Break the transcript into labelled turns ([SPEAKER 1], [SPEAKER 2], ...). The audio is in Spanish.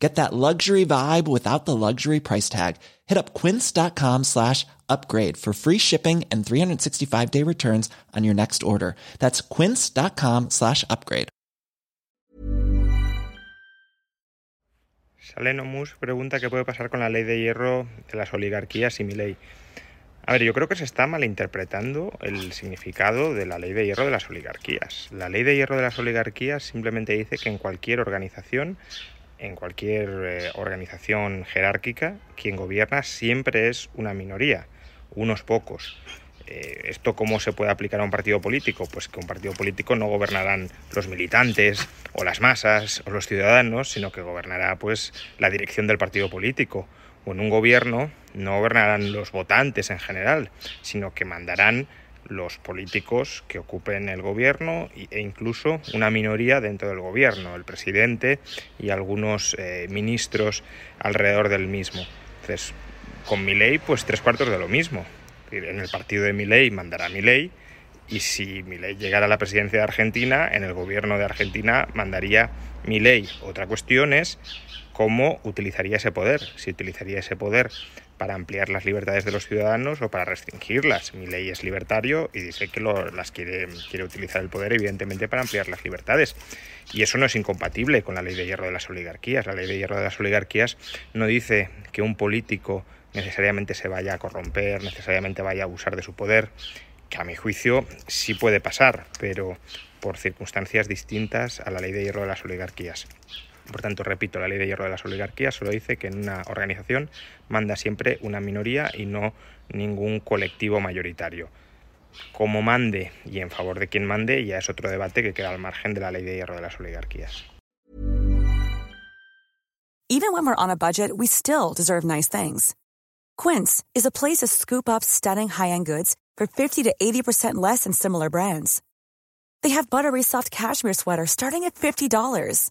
[SPEAKER 1] Get that luxury vibe without the luxury price tag. Hit up quince.com slash upgrade for free shipping and 365 day returns on your next order. That's quince.com slash upgrade.
[SPEAKER 2] Salenomus pregunta qué puede pasar con la ley de hierro de las oligarquías y mi ley. A ver, yo creo que se está malinterpretando el significado de la ley de hierro de las oligarquías. La ley de hierro de las oligarquías simplemente dice que en cualquier organización en cualquier eh, organización jerárquica, quien gobierna siempre es una minoría, unos pocos. Eh, ¿Esto cómo se puede aplicar a un partido político? Pues que un partido político no gobernarán los militantes o las masas o los ciudadanos, sino que gobernará pues la dirección del partido político. O en un gobierno no gobernarán los votantes en general, sino que mandarán los políticos que ocupen el gobierno e incluso una minoría dentro del gobierno, el presidente y algunos eh, ministros alrededor del mismo. Entonces, con mi ley, pues tres cuartos de lo mismo. En el partido de mi ley mandará mi ley y si mi ley llegara a la presidencia de Argentina, en el gobierno de Argentina mandaría mi ley. Otra cuestión es cómo utilizaría ese poder, si utilizaría ese poder para ampliar las libertades de los ciudadanos o para restringirlas. Mi ley es libertario y dice que las quiere, quiere utilizar el poder, evidentemente, para ampliar las libertades. Y eso no es incompatible con la ley de hierro de las oligarquías. La ley de hierro de las oligarquías no dice que un político necesariamente se vaya a corromper, necesariamente vaya a abusar de su poder, que a mi juicio sí puede pasar, pero por circunstancias distintas a la ley de hierro de las oligarquías. Por tanto, repito, la ley de hierro de las oligarquías solo dice que en una organización manda siempre una minoría y no ningún colectivo mayoritario. Como mande y en favor de quien mande ya es otro debate que queda al margen de la ley de hierro de las oligarquías.
[SPEAKER 3] Even when we're on a budget, we still deserve nice things. Quince is a place to scoop up stunning high-end goods for 50 to 80% less than similar brands. They have buttery soft cashmere sweaters starting at $50